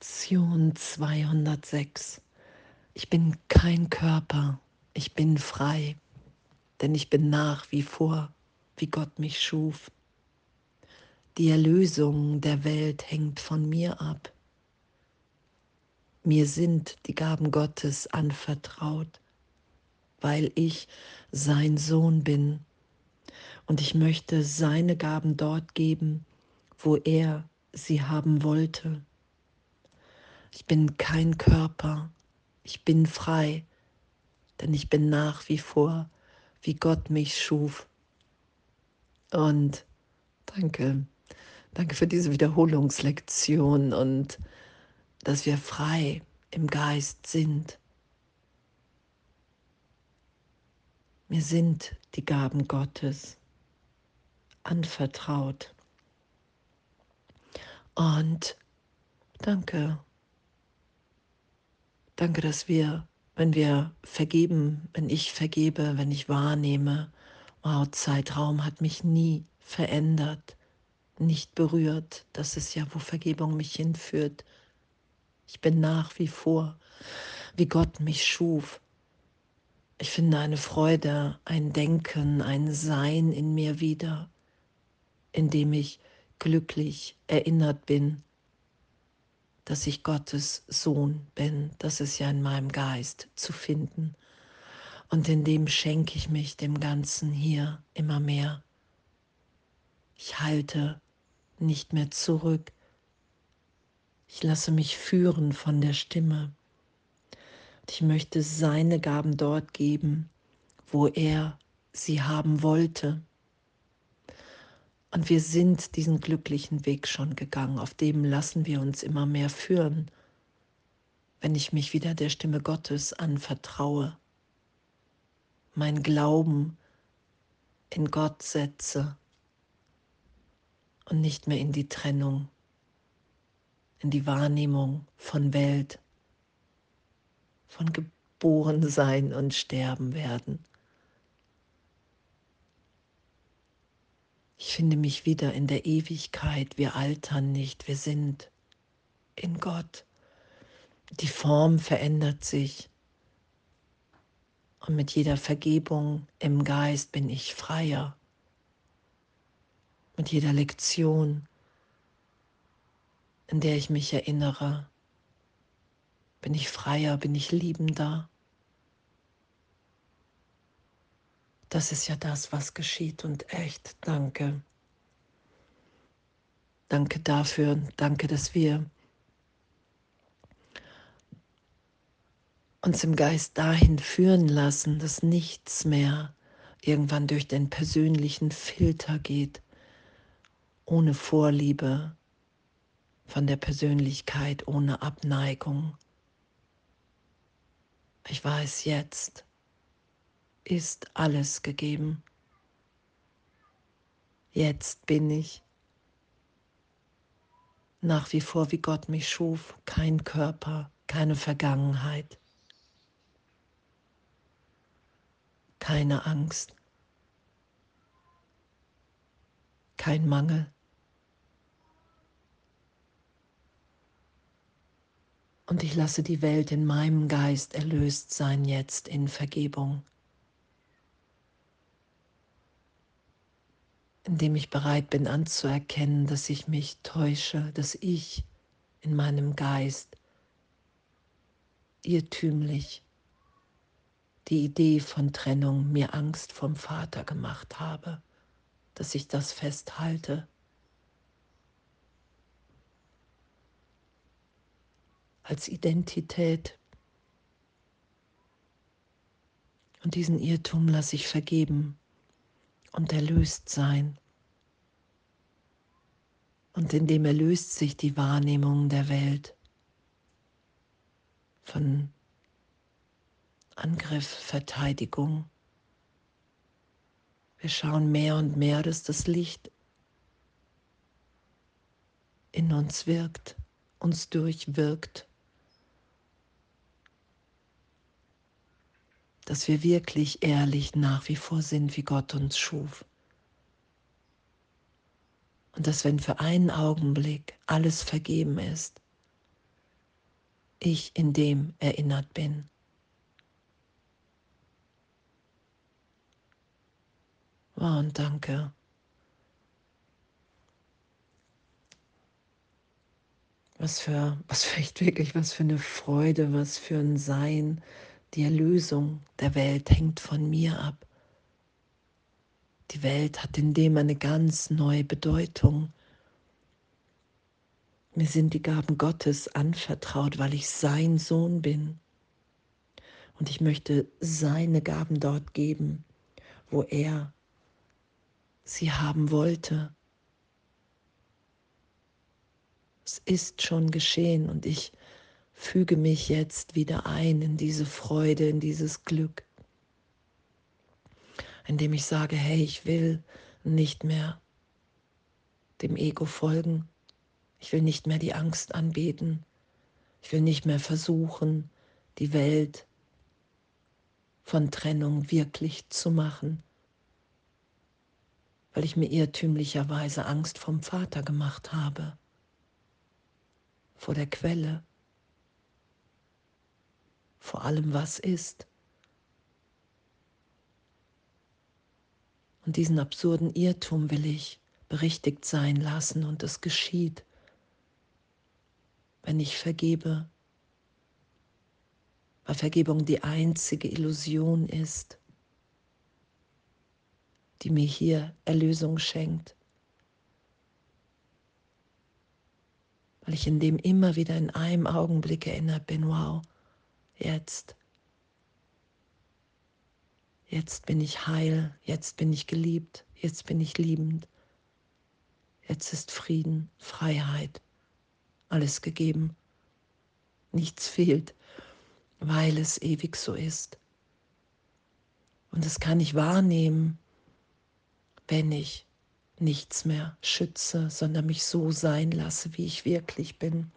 Lektion 206. Ich bin kein Körper, ich bin frei, denn ich bin nach wie vor, wie Gott mich schuf. Die Erlösung der Welt hängt von mir ab. Mir sind die Gaben Gottes anvertraut, weil ich sein Sohn bin. Und ich möchte seine Gaben dort geben, wo er sie haben wollte. Ich bin kein Körper, ich bin frei, denn ich bin nach wie vor, wie Gott mich schuf. Und danke, danke für diese Wiederholungslektion und dass wir frei im Geist sind. Mir sind die Gaben Gottes anvertraut. Und danke Danke, dass wir, wenn wir vergeben, wenn ich vergebe, wenn ich wahrnehme, wow, Zeitraum hat mich nie verändert, nicht berührt. Das ist ja, wo Vergebung mich hinführt. Ich bin nach wie vor, wie Gott mich schuf. Ich finde eine Freude, ein Denken, ein Sein in mir wieder, in dem ich glücklich erinnert bin dass ich Gottes Sohn bin. Das ist ja in meinem Geist zu finden. Und in dem schenke ich mich dem Ganzen hier immer mehr. Ich halte nicht mehr zurück. Ich lasse mich führen von der Stimme. Und ich möchte seine Gaben dort geben, wo er sie haben wollte. Und wir sind diesen glücklichen Weg schon gegangen, auf dem lassen wir uns immer mehr führen, wenn ich mich wieder der Stimme Gottes anvertraue, mein Glauben in Gott setze und nicht mehr in die Trennung, in die Wahrnehmung von Welt, von geboren sein und sterben werden. Ich finde mich wieder in der Ewigkeit. Wir altern nicht, wir sind in Gott. Die Form verändert sich. Und mit jeder Vergebung im Geist bin ich freier. Mit jeder Lektion, in der ich mich erinnere, bin ich freier, bin ich liebender. Das ist ja das, was geschieht und echt danke. Danke dafür, danke, dass wir uns im Geist dahin führen lassen, dass nichts mehr irgendwann durch den persönlichen Filter geht, ohne Vorliebe von der Persönlichkeit, ohne Abneigung. Ich weiß jetzt, ist alles gegeben. Jetzt bin ich nach wie vor, wie Gott mich schuf, kein Körper, keine Vergangenheit, keine Angst, kein Mangel. Und ich lasse die Welt in meinem Geist erlöst sein jetzt in Vergebung. Indem ich bereit bin anzuerkennen, dass ich mich täusche, dass ich in meinem Geist irrtümlich die Idee von Trennung mir Angst vom Vater gemacht habe, dass ich das festhalte. als Identität. Und diesen Irrtum lasse ich vergeben und erlöst sein. Und in dem erlöst sich die Wahrnehmung der Welt von Angriff, Verteidigung. Wir schauen mehr und mehr, dass das Licht in uns wirkt, uns durchwirkt dass wir wirklich ehrlich nach wie vor sind, wie Gott uns schuf. Und dass wenn für einen Augenblick alles vergeben ist, ich in dem erinnert bin. Wow, und danke. Was für, was für echt wirklich, was für eine Freude, was für ein Sein. Die Erlösung der Welt hängt von mir ab. Die Welt hat in dem eine ganz neue Bedeutung. Mir sind die Gaben Gottes anvertraut, weil ich sein Sohn bin. Und ich möchte seine Gaben dort geben, wo er sie haben wollte. Es ist schon geschehen und ich füge mich jetzt wieder ein in diese Freude, in dieses Glück, indem ich sage, hey, ich will nicht mehr dem Ego folgen, ich will nicht mehr die Angst anbeten, ich will nicht mehr versuchen, die Welt von Trennung wirklich zu machen, weil ich mir irrtümlicherweise Angst vom Vater gemacht habe vor der Quelle, vor allem, was ist. Und diesen absurden Irrtum will ich berichtigt sein lassen und es geschieht, wenn ich vergebe, weil Vergebung die einzige Illusion ist, die mir hier Erlösung schenkt. weil ich in dem immer wieder in einem Augenblick erinnert bin, wow, jetzt, jetzt bin ich heil, jetzt bin ich geliebt, jetzt bin ich liebend, jetzt ist Frieden, Freiheit, alles gegeben, nichts fehlt, weil es ewig so ist. Und das kann ich wahrnehmen, wenn ich nichts mehr schütze, sondern mich so sein lasse, wie ich wirklich bin.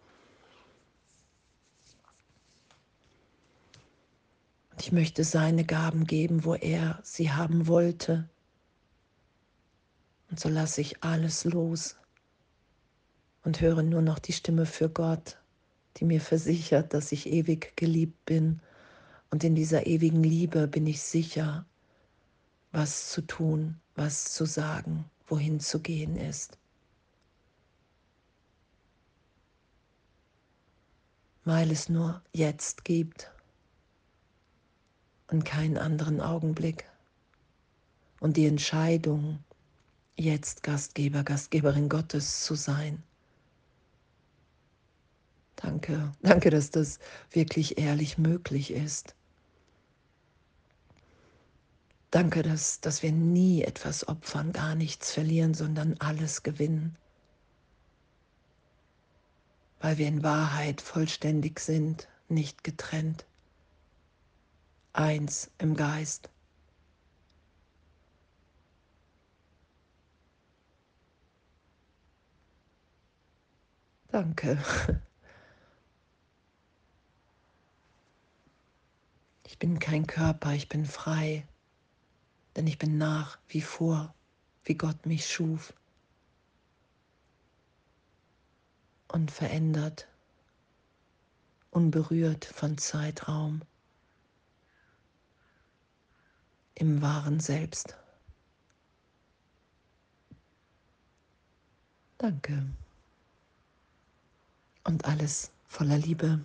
Und ich möchte seine Gaben geben, wo er sie haben wollte. Und so lasse ich alles los und höre nur noch die Stimme für Gott, die mir versichert, dass ich ewig geliebt bin. Und in dieser ewigen Liebe bin ich sicher, was zu tun, was zu sagen wohin zu gehen ist. Weil es nur jetzt gibt und keinen anderen Augenblick. Und die Entscheidung, jetzt Gastgeber, Gastgeberin Gottes zu sein. Danke, danke, dass das wirklich ehrlich möglich ist. Danke, dass, dass wir nie etwas opfern, gar nichts verlieren, sondern alles gewinnen. Weil wir in Wahrheit vollständig sind, nicht getrennt. Eins im Geist. Danke. Ich bin kein Körper, ich bin frei denn ich bin nach wie vor, wie Gott mich schuf und verändert, unberührt von Zeitraum, im wahren Selbst. Danke. Und alles voller Liebe.